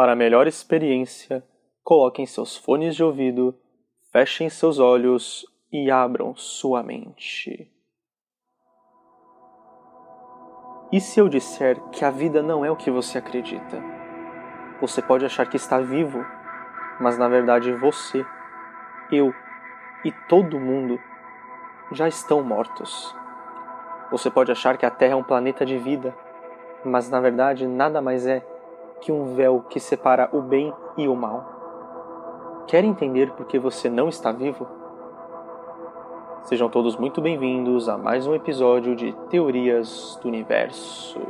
Para melhor experiência, coloquem seus fones de ouvido, fechem seus olhos e abram sua mente. E se eu disser que a vida não é o que você acredita? Você pode achar que está vivo, mas na verdade você, eu e todo mundo já estão mortos. Você pode achar que a Terra é um planeta de vida, mas na verdade nada mais é que um véu que separa o bem e o mal. Quer entender por que você não está vivo? Sejam todos muito bem-vindos a mais um episódio de Teorias do Universo.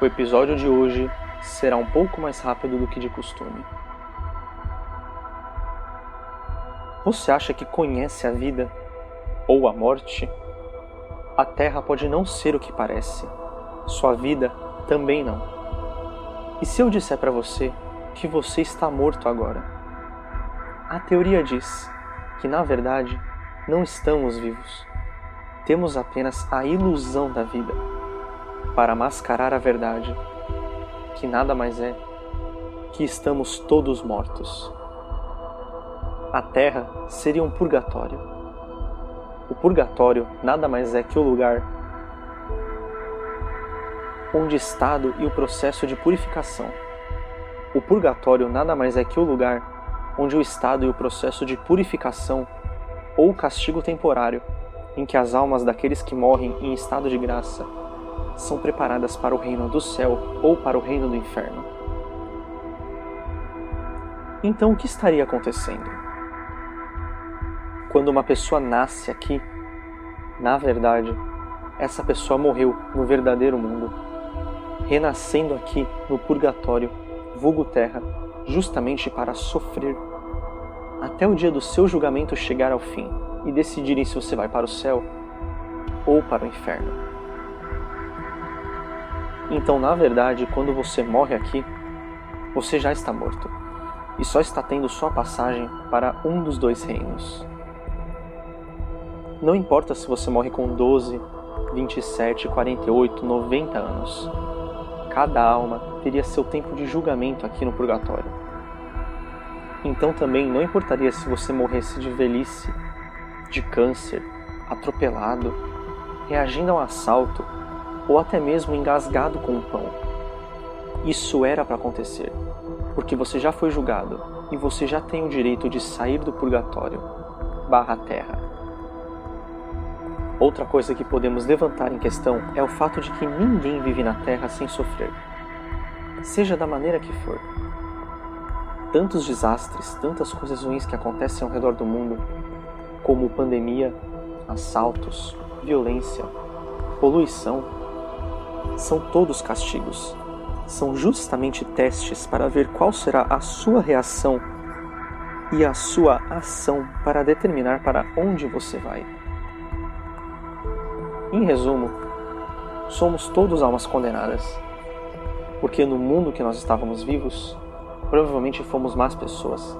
O episódio de hoje será um pouco mais rápido do que de costume. Você acha que conhece a vida ou a morte? A Terra pode não ser o que parece. Sua vida também não. E se eu disser para você que você está morto agora? A teoria diz que, na verdade, não estamos vivos. Temos apenas a ilusão da vida para mascarar a verdade, que nada mais é que estamos todos mortos a terra seria um purgatório. O purgatório nada mais é que o lugar onde estado e o processo de purificação. O purgatório nada mais é que o lugar onde o estado e o processo de purificação ou castigo temporário em que as almas daqueles que morrem em estado de graça são preparadas para o reino do céu ou para o reino do inferno. Então o que estaria acontecendo? Quando uma pessoa nasce aqui, na verdade, essa pessoa morreu no verdadeiro mundo, renascendo aqui no purgatório, vulgo terra, justamente para sofrer até o dia do seu julgamento chegar ao fim e decidirem se você vai para o céu ou para o inferno. Então, na verdade, quando você morre aqui, você já está morto e só está tendo sua passagem para um dos dois reinos. Não importa se você morre com 12, 27, 48, 90 anos. Cada alma teria seu tempo de julgamento aqui no purgatório. Então também não importaria se você morresse de velhice, de câncer, atropelado, reagindo a um assalto ou até mesmo engasgado com um pão. Isso era para acontecer, porque você já foi julgado e você já tem o direito de sair do purgatório barra terra. Outra coisa que podemos levantar em questão é o fato de que ninguém vive na Terra sem sofrer, seja da maneira que for. Tantos desastres, tantas coisas ruins que acontecem ao redor do mundo, como pandemia, assaltos, violência, poluição, são todos castigos. São justamente testes para ver qual será a sua reação e a sua ação para determinar para onde você vai. Em resumo, somos todos almas condenadas, porque no mundo que nós estávamos vivos, provavelmente fomos más pessoas,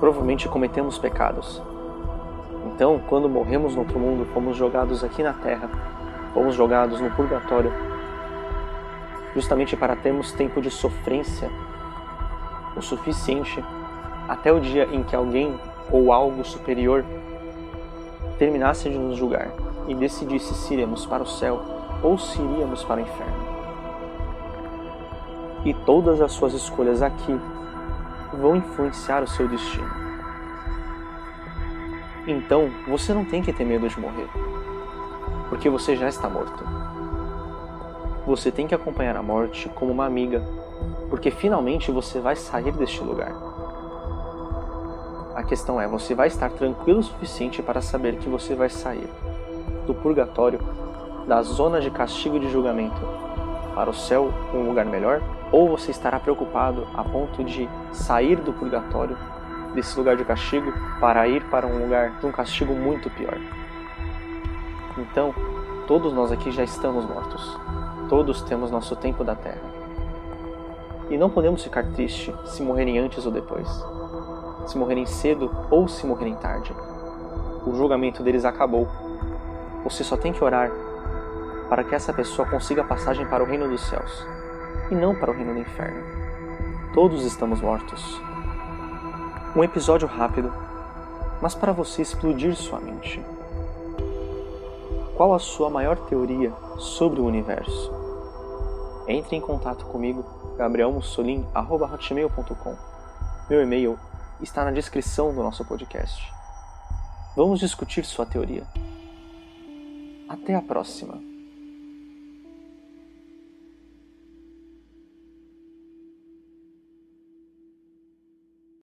provavelmente cometemos pecados. Então, quando morremos no outro mundo, fomos jogados aqui na terra, fomos jogados no purgatório, justamente para termos tempo de sofrência o suficiente até o dia em que alguém ou algo superior terminasse de nos julgar e decidisse se iremos para o céu ou se iríamos para o inferno. E todas as suas escolhas aqui vão influenciar o seu destino. Então, você não tem que ter medo de morrer, porque você já está morto. Você tem que acompanhar a morte como uma amiga, porque finalmente você vai sair deste lugar. A questão é: você vai estar tranquilo o suficiente para saber que você vai sair do purgatório, da zona de castigo e de julgamento, para o céu, um lugar melhor? Ou você estará preocupado a ponto de sair do purgatório, desse lugar de castigo, para ir para um lugar de um castigo muito pior? Então, todos nós aqui já estamos mortos. Todos temos nosso tempo da terra. E não podemos ficar tristes se morrerem antes ou depois. Se morrerem cedo ou se morrerem tarde. O julgamento deles acabou você só tem que orar para que essa pessoa consiga a passagem para o reino dos céus e não para o reino do inferno. Todos estamos mortos. Um episódio rápido, mas para você explodir sua mente. Qual a sua maior teoria sobre o universo? Entre em contato comigo, gabrielmussolin.com. Meu e-mail está na descrição do nosso podcast. Vamos discutir sua teoria. Até a próxima!